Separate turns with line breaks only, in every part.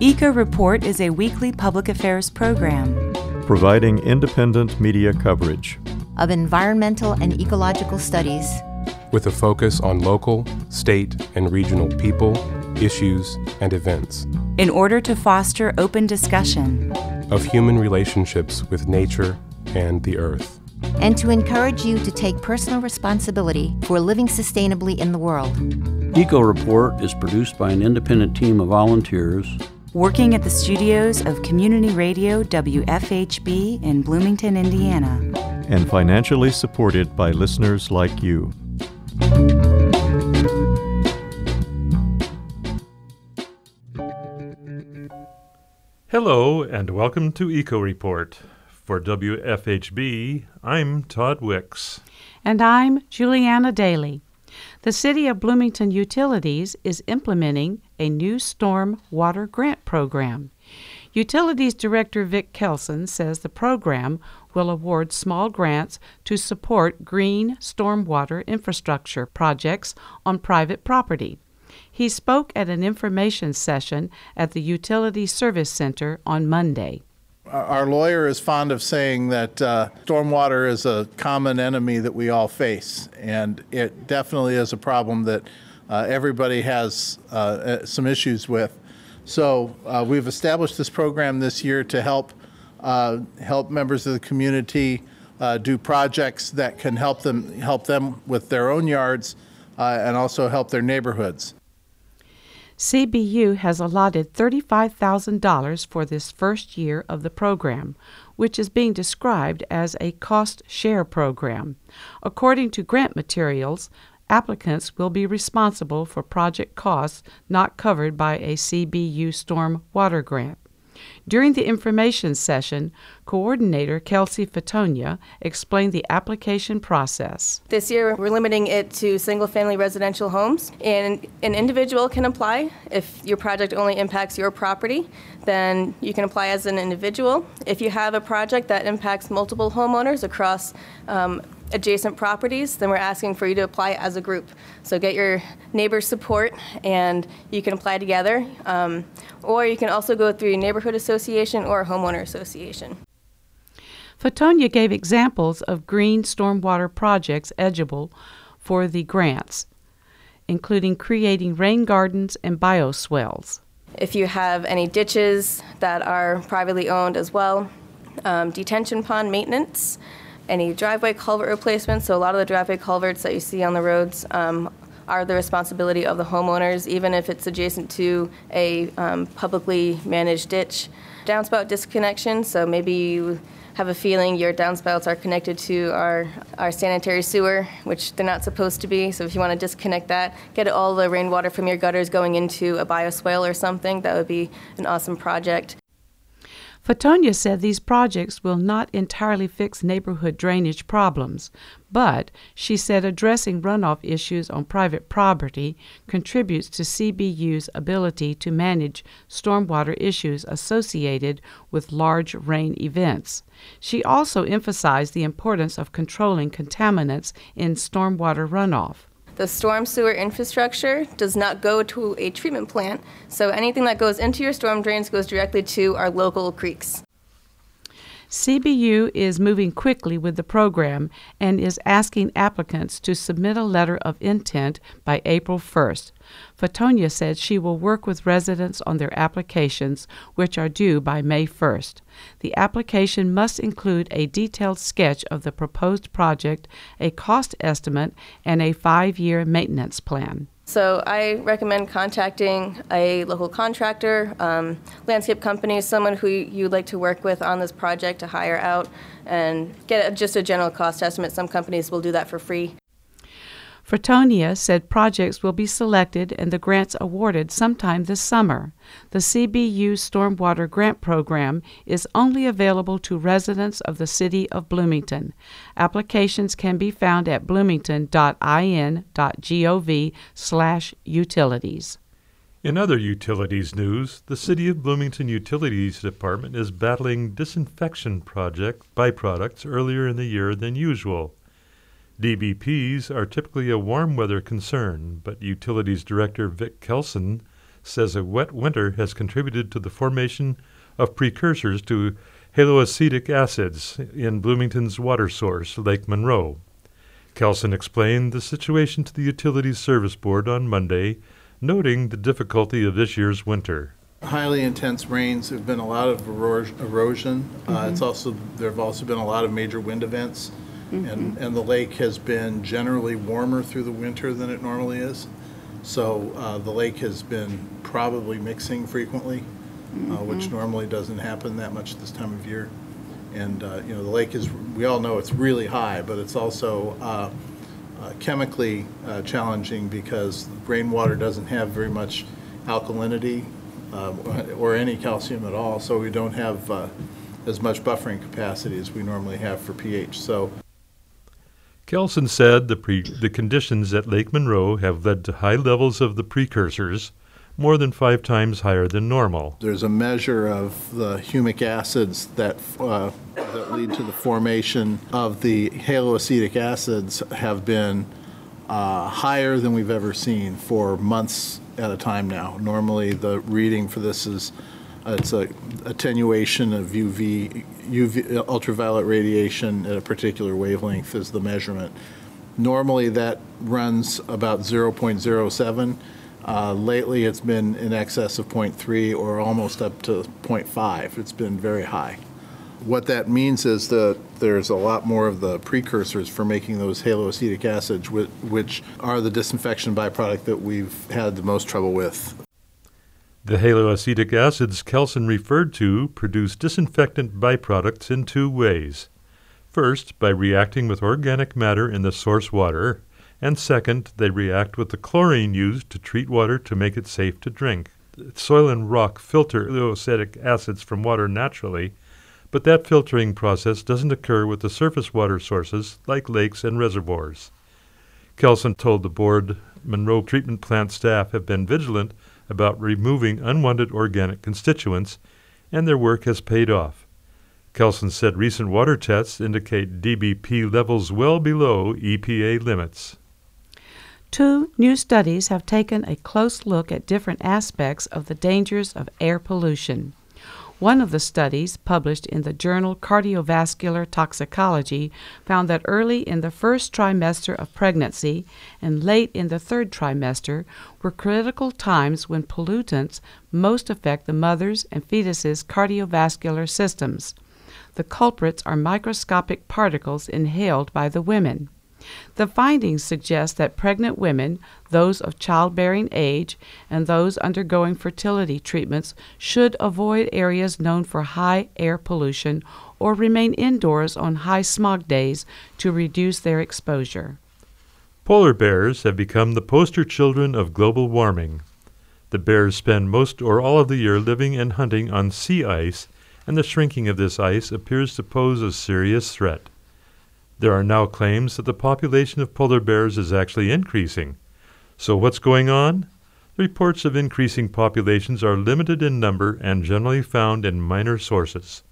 Eco Report is a weekly public affairs program
providing independent media coverage
of environmental and ecological studies
with a focus on local, state, and regional people, issues, and events
in order to foster open discussion
of human relationships with nature and the earth.
And to encourage you to take personal responsibility for living sustainably in the world.
Eco Report is produced by an independent team of volunteers
working at the studios of Community Radio WFHB in Bloomington, Indiana,
and financially supported by listeners like you.
Hello, and welcome to Eco Report. For WFHB, I'm Tod Wicks.
And I'm Julianna Dailey. The City of Bloomington Utilities is implementing a new storm water grant program. Utilities Director Vic Kelson says the program will award small grants to support green stormwater infrastructure projects on private property. He spoke at an information session at the Utility Service Center on Monday.
Our lawyer is fond of saying that uh, stormwater is a common enemy that we all face, and it definitely is a problem that uh, everybody has uh, uh some issues with. So uh, we've established this program this year to help uh, help members of the community do projects that can help them help them with their own yards and also help their neighborhoods.
CBU has allotted $35,000 for this first year of the program, which is being described as a cost share program. According to grant materials, applicants will be responsible for project costs not covered by a CBU storm water grant. During the information session, Coordinator Kelsey Fatonia explained the application process.
This year, we're limiting it to single family residential homes, and an individual can apply. If your project only impacts your property, then you can apply as an individual. If you have a project that impacts multiple homeowners across um, adjacent properties, then we're asking for you to apply as a group. So get your neighbors' support and you can apply together. Um, or you can also go through a neighborhood association or a homeowner association.
Fatonia gave examples of green stormwater projects eligible for the grants, including creating rain gardens and bioswales.
If you have any ditches that are privately owned as well, um, detention pond maintenance, any driveway culvert replacements. So a lot of the driveway culverts that you see on the roads um, are the responsibility of the homeowners, even if it's adjacent to a um, publicly managed ditch. Downspout disconnection, so maybe you have a feeling your downspouts are connected to our, our sanitary sewer, which they're not supposed to be. So if you want to disconnect that, get all the rainwater from your gutters going into a bioswale or something, that would be an awesome project.
Fatonia said these projects will not entirely fix neighborhood drainage problems, but she said addressing runoff issues on private property contributes to CBU's ability to manage stormwater issues associated with large rain events. She also emphasized the importance of controlling contaminants in stormwater runoff.
The storm sewer infrastructure does not go to a treatment plant, so anything that goes into your storm drains goes directly to our local creeks.
CBU is moving quickly with the program and is asking applicants to submit a letter of intent by April 1st. Fatonia said she will work with residents on their applications, which are due by May 1st. The application must include a detailed sketch of the proposed project, a cost estimate, and a five year maintenance plan.
So I recommend contacting a local contractor, um, landscape company, someone who you'd like to work with on this project to hire out and get just a general cost estimate. Some companies will do that for free.
Fatonia said projects will be selected and the grants awarded sometime this summer. The CBU Stormwater Grant Program is only available to residents of the City of Bloomington. Applications can be found at bloomington.in.gov slash utilities.
In other utilities news, the City of Bloomington Utilities Department is battling disinfection project byproducts earlier in the year than usual. DBPs are typically a warm weather concern, but Utilities Director Vic Kelson says a wet winter has contributed to the formation of precursors to haloacetic acids in Bloomington's water source, Lake Monroe. Kelson explained the situation to the Utilities Service Board on Monday, noting the difficulty of this year's winter.
Highly intense rains, there've been a lot of ero- erosion. Uh, It's also, there've also been a lot of major wind events. And, and the lake has been generally warmer through the winter than it normally is. So uh, the lake has been probably mixing frequently, uh, which normally doesn't happen that much this time of year. And, uh, you know, the lake is, we all know it's really high, but it's also uh, uh, chemically uh, challenging because rainwater doesn't have very much alkalinity um, or any calcium at all, so we don't have uh, as much buffering capacity as we normally have for pH. So
Kelson said the, pre- the conditions at Lake Monroe have led to high levels of the precursors, more than five times higher than normal.
there's a measure of the humic acids that, uh, that lead to the formation of the haloacetic acids have been uh, higher than we've ever seen for months at a time now. Normally, the reading for this is, uh, it's a attenuation of UV, UV, ultraviolet radiation at a particular wavelength is the measurement. Normally, that runs about 0.07. Uh, Lately, it's been in excess of .3 or almost up to .5. It's been very high. What that means is that there's a lot more of the precursors for making those haloacetic acids, whi- which are the disinfection byproduct that we've had the most trouble with.
The haloacetic acids Kelson referred to produce disinfectant byproducts in two ways. First, by reacting with organic matter in the source water, and second, they react with the chlorine used to treat water to make it safe to drink. Soil and rock filter haloacetic acids from water naturally, but that filtering process doesn't occur with the surface water sources like lakes and reservoirs. Kelson told the board Monroe treatment plant staff have been vigilant about removing unwanted organic constituents, and their work has paid off. Kelson said recent water tests indicate DBP levels well below EPA limits.
Two new studies have taken a close look at different aspects of the dangers of air pollution. One of the studies, published in the journal Cardiovascular Toxicology, found that early in the first trimester of pregnancy and late in the third trimester were critical times when pollutants most affect the mother's and fetus's cardiovascular systems. The culprits are microscopic particles inhaled by the women. The findings suggest that pregnant women, those of childbearing age, and those undergoing fertility treatments should avoid areas known for high air pollution or remain indoors on high smog days to reduce their exposure.
Polar bears have become the poster children of global warming. The bears spend most or all of the year living and hunting on sea ice, and the shrinking of this ice appears to pose a serious threat. There are now claims that the population of polar bears is actually increasing. So, what's going on? Reports of increasing populations are limited in number and generally found in minor sources.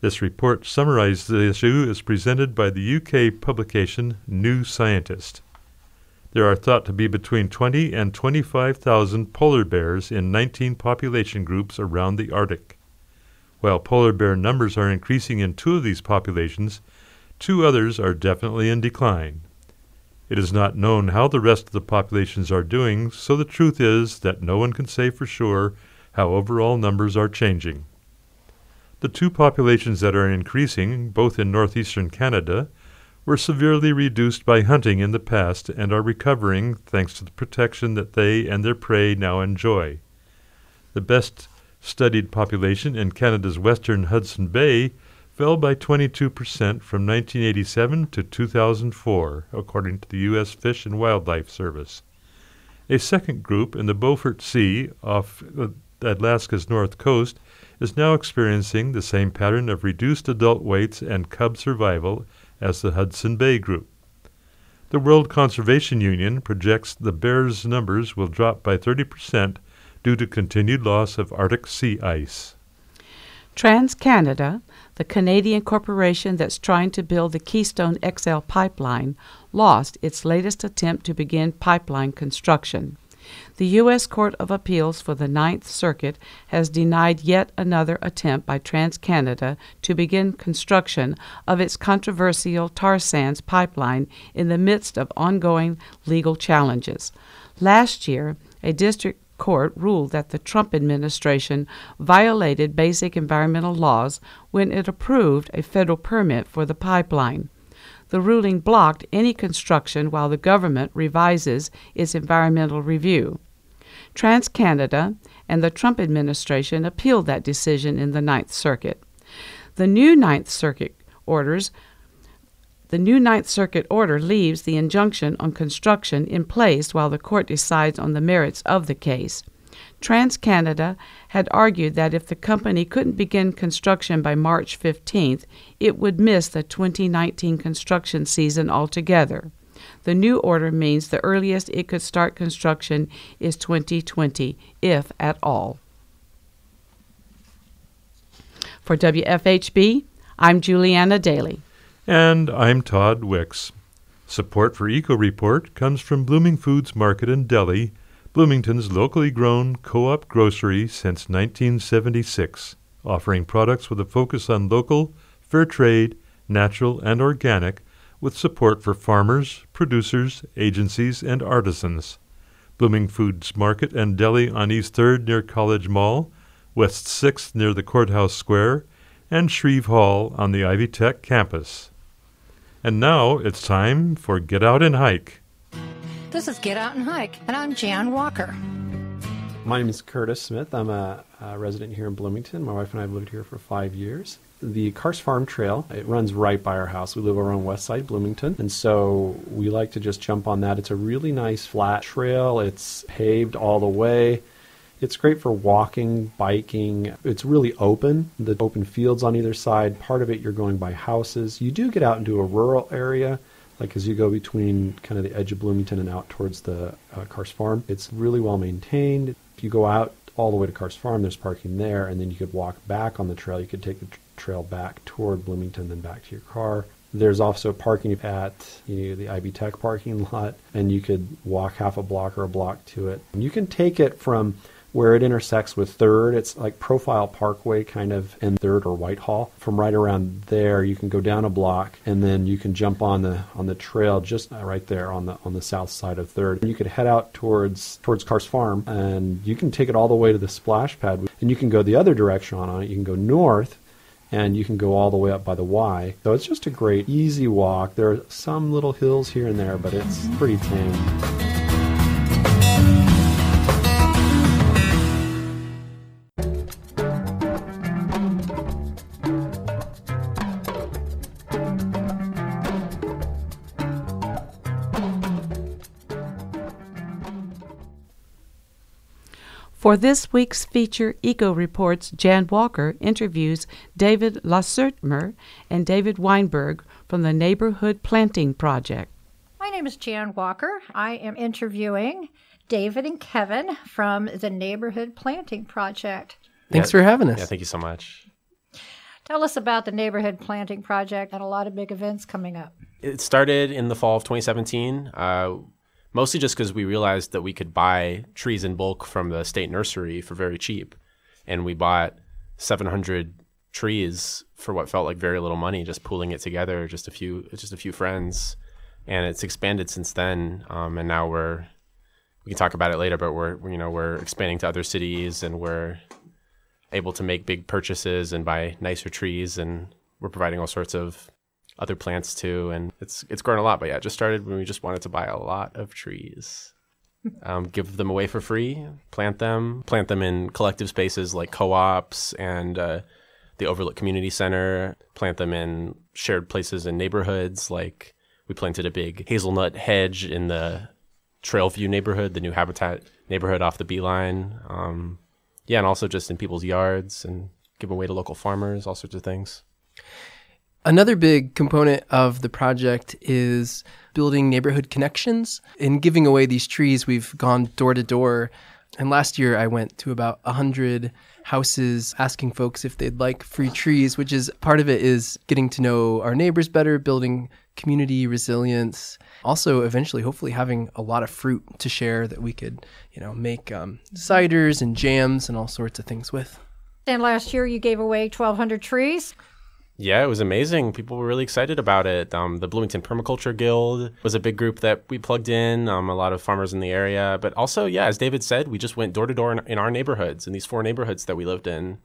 This report summarizes the issue as presented by the UK publication New Scientist. There are thought to be between 20 and 25,000 polar bears in 19 population groups around the Arctic. While polar bear numbers are increasing in two of these populations, two others are definitely in decline. It is not known how the rest of the populations are doing, so the truth is that no one can say for sure how overall numbers are changing. The two populations that are increasing, both in northeastern Canada, were severely reduced by hunting in the past and are recovering thanks to the protection that they and their prey now enjoy. The best studied population in Canada's western Hudson Bay fell by 22% from 1987 to 2004, according to the U.S. Fish and Wildlife Service. A second group in the Beaufort Sea off uh, Alaska's north coast is now experiencing the same pattern of reduced adult weights and cub survival as the Hudson Bay group. The World Conservation Union projects the bears' numbers will drop by 30% due to continued loss of Arctic sea ice.
TransCanada, the Canadian corporation that's trying to build the Keystone XL pipeline, lost its latest attempt to begin pipeline construction. The U.S. Court of Appeals for the Ninth Circuit has denied yet another attempt by TransCanada to begin construction of its controversial tar sands pipeline in the midst of ongoing legal challenges. Last year, a district court ruled that the Trump administration violated basic environmental laws when it approved a federal permit for the pipeline. The ruling blocked any construction while the government revises its environmental review. TransCanada and the Trump administration appealed that decision in the Ninth Circuit. The new Ninth Circuit orders the new Ninth Circuit order leaves the injunction on construction in place while the court decides on the merits of the case. TransCanada had argued that if the company couldn't begin construction by March 15th, it would miss the 2019 construction season altogether. The new order means the earliest it could start construction is 2020, if at all. For WFHB, I'm Julianna Dailey.
And I'm Tod Wicks. Support for Eco Report comes from Blooming Foods Market in Deli, Bloomington's locally grown co op grocery since 1976, offering products with a focus on local, fair trade, natural, and organic, with support for farmers, producers, agencies, and artisans. Blooming Foods Market and Deli on East 3rd near College Mall, West 6th near the Courthouse Square, and Shreve Hall on the Ivy Tech campus. And now it's time for Get Out and Hike.
This is Get Out and Hike, and I'm Jan Walker.
My name is Curtis Smith. I'm a, a, resident here in Bloomington. My wife and I have lived here for five years. The Karst Farm Trail, it runs right by our house. We live over on West Side Bloomington, and so we like to just jump on that. It's a really nice flat trail. It's paved all the way. It's great for walking, biking. It's really open. The open fields on either side. Part of it you're going by houses. You do get out into a rural area, like as you go between kind of the edge of Bloomington and out towards the uh, Karst Farm. It's really well maintained. If you go out all the way to Karst Farm, there's parking there, and then you could walk back on the trail. You could take the trail back toward Bloomington, then back to your car. There's also parking at you know, the Ivy Tech parking lot, and you could walk half a block or a block to it. And you can take it from where it intersects with Third. It's like Profile Parkway, kind of, in Third or Whitehall. From right around there, you can go down a block, and then you can jump on the on the trail just right there on the on the south side of Third. And you could head out towards towards Karst Farm, and you can take it all the way to the splash pad, and you can go the other direction on it. You can go north. And you can go all the way up by the Y. So it's just a great, easy walk. There are some little hills here and there, but it's pretty tame.
For this week's feature, Eco Reports, Jan Walker interviews David Lassertmer and David Weinberg from the Neighborhood Planting Project.
My name is Jan Walker. I am interviewing David and Kevin from the Neighborhood Planting Project.
Thanks yeah, for having us.
Yeah, thank you so much.
Tell us about the Neighborhood Planting Project and a lot of big events coming up.
It started in the fall of 2017. Uh, mostly just because we realized that we could buy trees in bulk from the state nursery for very cheap. And we bought 700 trees for what felt like very little money, just pooling it together, just a few, just a few friends. And it's expanded since then. Um, and now we're, we can talk about it later, but we're, you know, we're expanding to other cities and we're able to make big purchases and buy nicer trees. And we're providing all sorts of other plants too, and it's it's grown a lot. But yeah, it just started when we just wanted to buy a lot of trees, um, give them away for free, plant them, plant them in collective spaces like co-ops and uh, the Overlook Community Center, plant them in shared places in neighborhoods. Like we planted a big hazelnut hedge in the Trailview neighborhood, the new Habitat neighborhood off the Beeline. Um, yeah, and also just in people's yards and give away to local farmers, all sorts of things.
Another big component of the project is building neighborhood connections. In giving away these trees, we've gone door to door And last year I went to about 100 houses asking folks if they'd like free trees, which is part of it is getting to know our neighbors better, building community resilience. Also, eventually, hopefully, having a lot of fruit to share that we could, you know, make um, ciders and jams and all sorts of things with.
And last year you gave away 1,200 trees.
Yeah, it was amazing. People were really excited about it. Um, the Bloomington Permaculture Guild was a big group that we plugged in, um, a lot of farmers in the area. But also, yeah, as David said, we just went door to door in our neighborhoods, in these four neighborhoods that we lived in,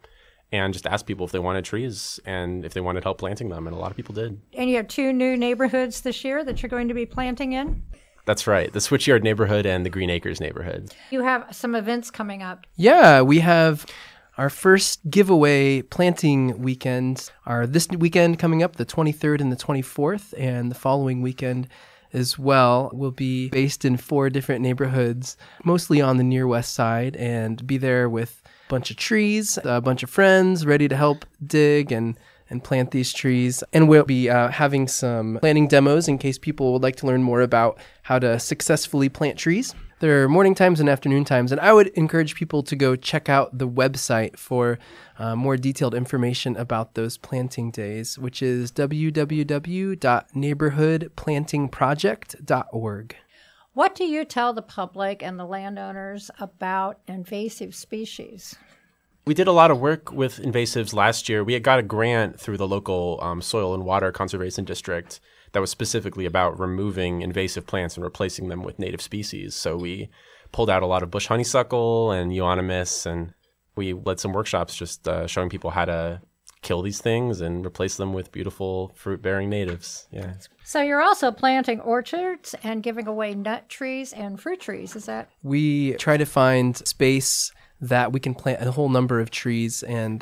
and just asked people if they wanted trees and if they wanted help planting them. And a lot of people did.
And you have two new neighborhoods this year that you're going to be planting in.
That's right. The Switchyard neighborhood and the Green Acres neighborhood.
You have some events coming up.
Yeah, we have our first giveaway planting weekends are this weekend coming up, the 23rd and the 24th, and the following weekend as well will be based in four different neighborhoods, mostly on the near west side, and be there with a bunch of trees, a bunch of friends ready to help dig and and plant these trees. And we'll be uh, having some planting demos in case people would like to learn more about how to successfully plant trees. There are morning times and afternoon times, and I would encourage people to go check out the website for uh, more detailed information about those planting days, which is www.neighborhoodplantingproject.org.
What do you tell the public and the landowners about invasive species?
We did a lot of work with invasives last year. We had got a grant through the local um, soil and water conservation district that was specifically about removing invasive plants and replacing them with native species. So we pulled out a lot of bush honeysuckle and euonymus, and we led some workshops just uh, showing people how to kill these things and replace them with beautiful fruit bearing natives. Yeah.
So you're also planting orchards and giving away nut trees and fruit trees, is that?
We try to find space that we can plant a whole number of trees and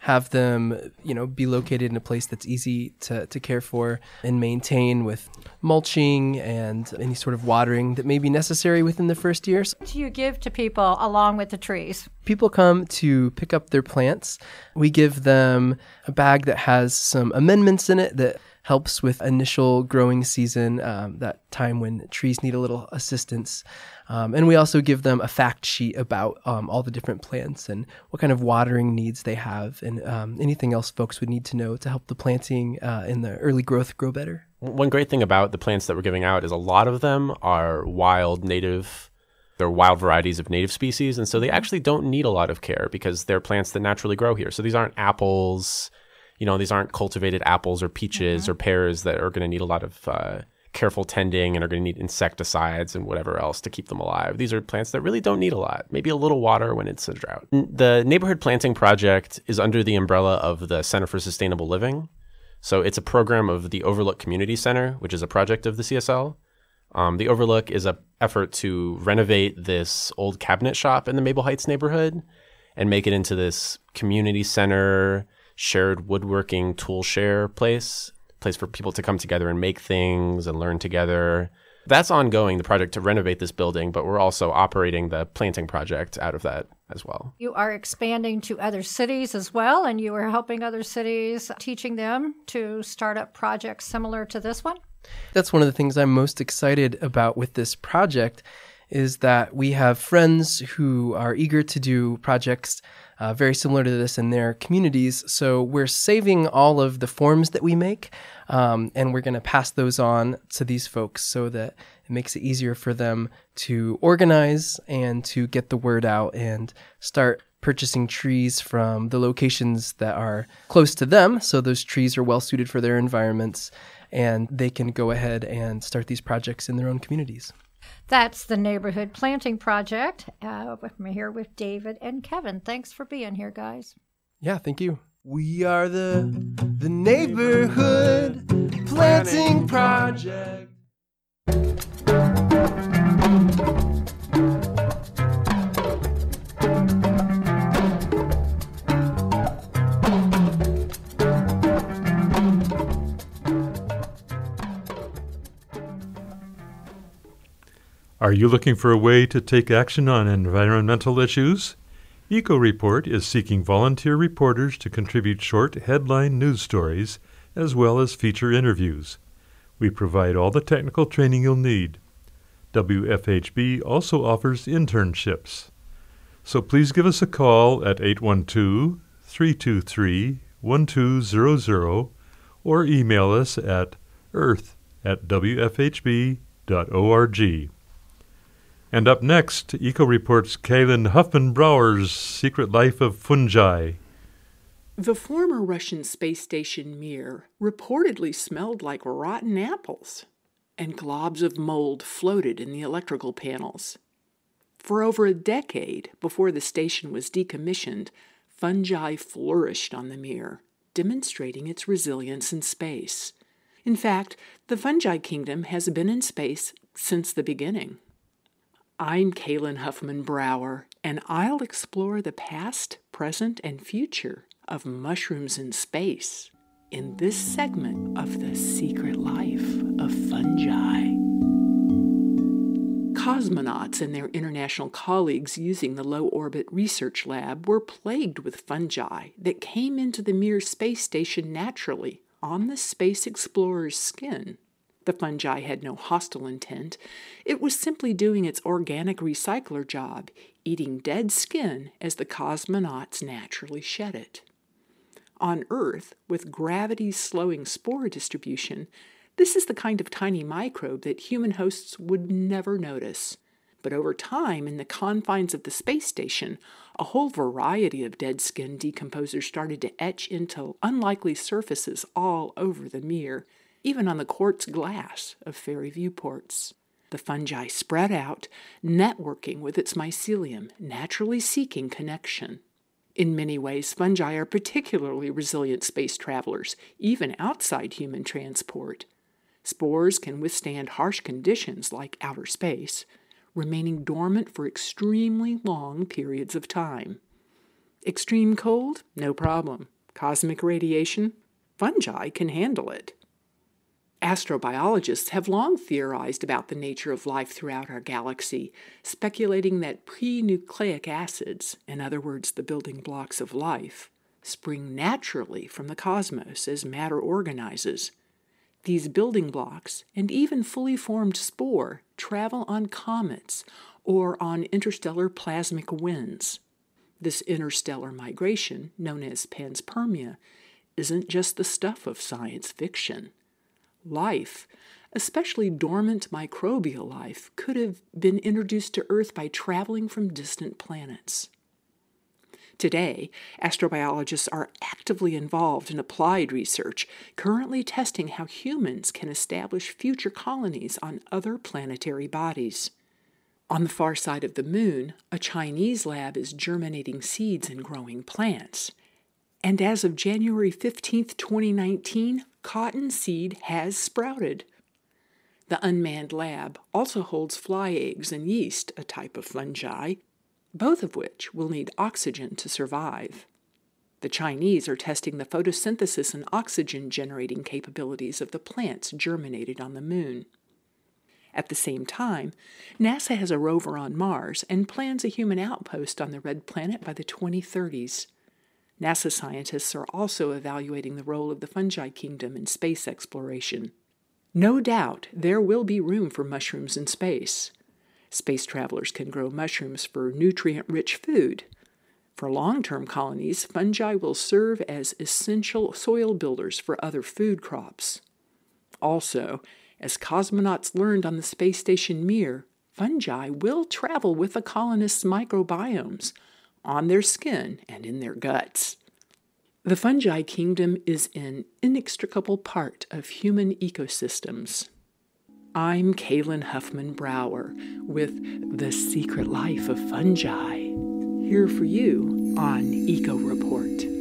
have them, you know, be located in a place that's easy to, to care for and maintain with mulching and any sort of watering that may be necessary within the first years.
What do you give to people along with the trees?
People come to pick up their plants. We give them a bag that has some amendments in it that helps with initial growing season, um, that time when trees need a little assistance. Um, and we also give them a fact sheet about um, all the different plants and what kind of watering needs they have and um, anything else folks would need to know to help the planting uh, in the early growth grow better.
One great thing about the plants that we're giving out is a lot of them are wild native. They're wild varieties of native species, and so they actually don't need a lot of care because they're plants that naturally grow here. So these aren't apples, you know, these aren't cultivated apples or peaches mm-hmm. or pears that are going to need a lot of uh, careful tending and are going to need insecticides and whatever else to keep them alive. These are plants that really don't need a lot, maybe a little water when it's a drought. The Neighborhood Planting Project is under the umbrella of the Center for Sustainable Living. So it's a program of the Overlook Community Center, which is a project of the CSL. Um, the Overlook is an effort to renovate this old cabinet shop in the Maple Heights neighborhood and make it into this community center shared woodworking tool share place, place for people to come together and make things and learn together. That's ongoing, the project to renovate this building, but we're also operating the planting project out of that as well.
You are expanding to other cities as well, and you are helping other cities, teaching them to start up projects similar to this one?
That's one of the things I'm most excited about with this project is that we have friends who are eager to do projects uh, very similar to this in their communities. So we're saving all of the forms that we make, um, and we're going to pass those on to these folks so that it makes it easier for them to organize and to get the word out and start purchasing trees from the locations that are close to them. So those trees are well suited for their environments, and they can go ahead and start these projects in their own communities.
That's the Neighborhood Planting Project. Uh, I'm here with David and Kevin. Thanks for being here, guys.
Yeah, thank you. We are the the Neighborhood Planting Project.
Are you looking for a way to take action on environmental issues? Eco Report is seeking volunteer reporters to contribute short headline news stories as well as feature interviews. We provide all the technical training you'll need. WFHB also offers internships. So please give us a call at 812 323 1200 or email us at earth at wfhb.org. And up next, Eco Report's Kalynn Huffman Brower's Secret Life of Fungi.
The former Russian space station Mir reportedly smelled like rotten apples, and globs of mold floated in the electrical panels. For over a decade before the station was decommissioned, fungi flourished on the Mir, demonstrating its resilience in space. In fact, the fungi kingdom has been in space since the beginning. I'm Kalynn Huffman Brower, and I'll explore the past, present, and future of mushrooms in space in this segment of The Secret Life of Fungi. Cosmonauts and their international colleagues using the Low Orbit Research Lab were plagued with fungi that came into the Mir space station naturally on the space explorer's skin. The fungi had no hostile intent. It was simply doing its organic recycler job, eating dead skin as the cosmonauts naturally shed it. On Earth, with gravity slowing spore distribution, this is the kind of tiny microbe that human hosts would never notice. But over time, in the confines of the space station, a whole variety of dead skin decomposers started to etch into unlikely surfaces all over the Mir, even on the quartz glass of ferry viewports. The fungi spread out, networking with its mycelium, naturally seeking connection. In many ways, fungi are particularly resilient space travelers, even outside human transport. Spores can withstand harsh conditions like outer space, remaining dormant for extremely long periods of time. Extreme cold? No problem. Cosmic radiation? Fungi can handle it. Astrobiologists have long theorized about the nature of life throughout our galaxy, speculating that pre nucleic acids, in other words, the building blocks of life, spring naturally from the cosmos as matter organizes. These building blocks, and even fully formed spore, travel on comets or on interstellar plasmic winds. This interstellar migration, known as panspermia, isn't just the stuff of science fiction life, especially dormant microbial life, could have been introduced to Earth by traveling from distant planets. Today, astrobiologists are actively involved in applied research, currently testing how humans can establish future colonies on other planetary bodies. On the far side of the moon, a Chinese lab is germinating seeds and growing plants. And as of January 15, 2019, cottonseed has sprouted. The unmanned lab also holds fly eggs and yeast, a type of fungi, both of which will need oxygen to survive. The Chinese are testing the photosynthesis and oxygen generating capabilities of the plants germinated on the moon. At the same time, NASA has a rover on Mars and plans a human outpost on the red planet by the 2030s. NASA scientists are also evaluating the role of the fungi kingdom in space exploration. No doubt there will be room for mushrooms in space. Space travelers can grow mushrooms for nutrient rich food. For long term colonies, fungi will serve as essential soil builders for other food crops. Also, as cosmonauts learned on the space station Mir, fungi will travel with the colonists' microbiomes on their skin and in their guts. The fungi kingdom is an inextricable part of human ecosystems. I'm Kalynn Huffman Brower with The Secret Life of Fungi, here for you on Eco Report.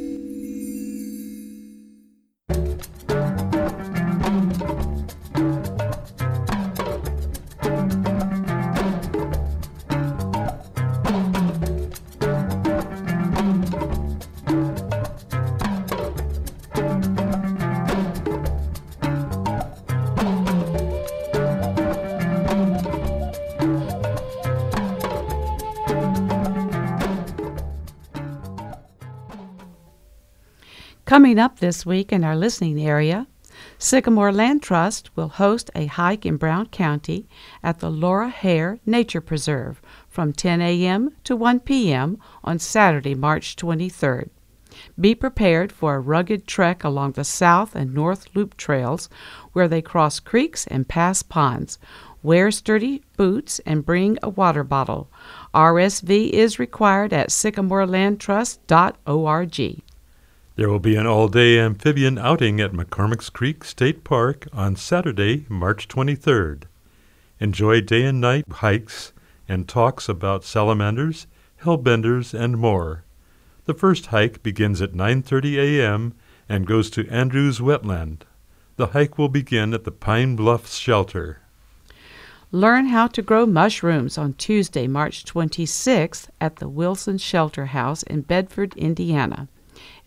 Coming up this week in our listening area, Sycamore Land Trust will host a hike in Brown County at the Laura Hare Nature Preserve from 10 a.m. to 1 p.m. on Saturday, March 23rd. Be prepared for a rugged trek along the South and North Loop trails where they cross creeks and pass ponds. Wear sturdy boots and bring a water bottle. RSV is required at sycamorelandtrust.org.
There will be an all day amphibian outing at McCormick's Creek State Park on Saturday, March 23rd. Enjoy day and night hikes and talks about salamanders, hellbenders, and more. The first hike begins at 9:30 a.m. and goes to Andrews Wetland. The hike will begin at the Pine Bluffs Shelter.
Learn how to grow mushrooms on Tuesday, March 26th at the Wilson Shelter House in Bedford, Indiana.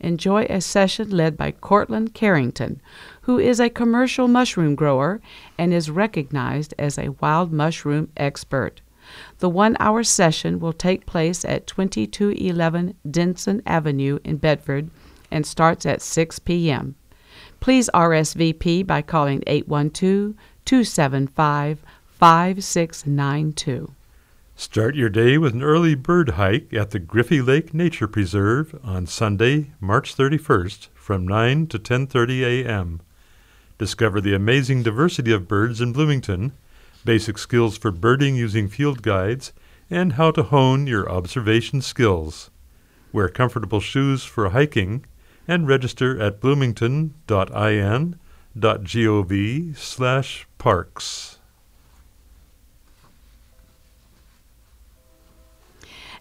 Enjoy a session led by Cortland Carrington, who is a commercial mushroom grower and is recognized as a wild mushroom expert. The one hour session will take place at 2211 Denson Avenue in Bedford and starts at 6 p.m. Please RSVP by calling 812 275 5692.
Start your day with an early bird hike at the Griffey Lake Nature Preserve on Sunday, March 31st from 9 to 10:30 a.m. Discover the amazing diversity of birds in Bloomington, basic skills for birding using field guides, and how to hone your observation skills. Wear comfortable shoes for hiking and register at bloomington.in.gov/parks.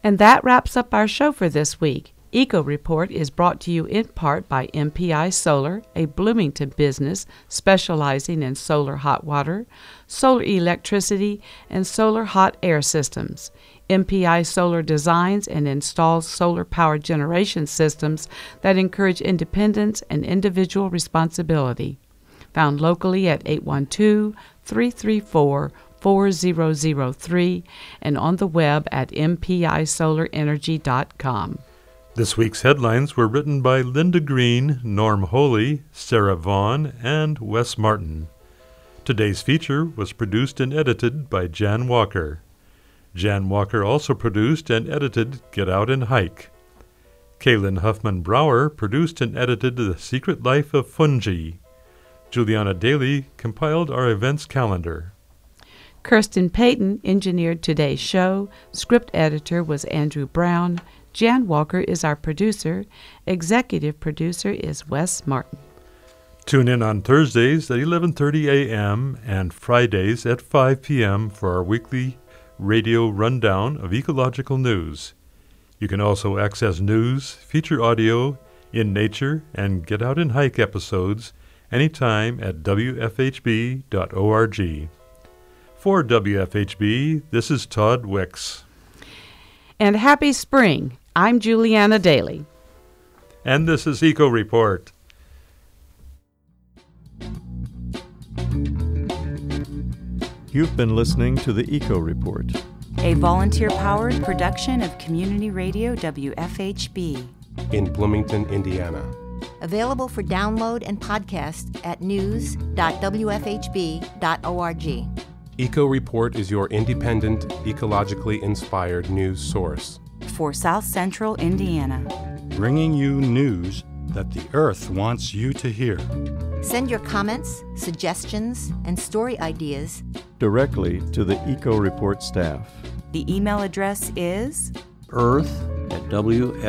And that wraps up our show for this week. Eco Report is brought to you in part by MPI Solar, a Bloomington business specializing in solar hot water, solar electricity, and solar hot air systems. MPI Solar designs and installs solar power generation systems that encourage independence and individual responsibility. Found locally at 812 334 4003 and on the web at mpisolarenergy.com.
This week's headlines were written by Linda Greene, Norm Holy, Sarah Vaughan, and Wes Martin. Today's feature was produced and edited by Jan Walker. Jan Walker also produced and edited Get Out and Hike. Kalynn Huffman Brower produced and edited The Secret Life of Fungi. Julianna Dailey compiled our events calendar.
Kirsten Payton engineered today's show. Script editor was Andrew Brown. Jan Walker is our producer. Executive producer is Wes Martin.
Tune in on Thursdays at 11:30 a.m. and Fridays at 5 p.m. for our weekly radio rundown of ecological news. You can also access news, feature audio, in nature, and get out and hike episodes anytime at wfhb.org. For WFHB, this is Tod Wicks.
And happy spring. I'm Julianna Dailey.
And this is Eco Report.
You've been listening to the Eco Report,
a volunteer powered production of Community Radio WFHB
in Bloomington, Indiana.
Available for download and podcast at news.wfhb.org.
Eco Report is your independent, ecologically inspired news source
for South Central Indiana,
bringing you news that the Earth wants you to hear.
Send your comments, suggestions, and story ideas
directly to the Eco Report staff.
The email address is
earth at wfhb.org.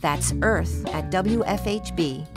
That's earth at wfhb.org.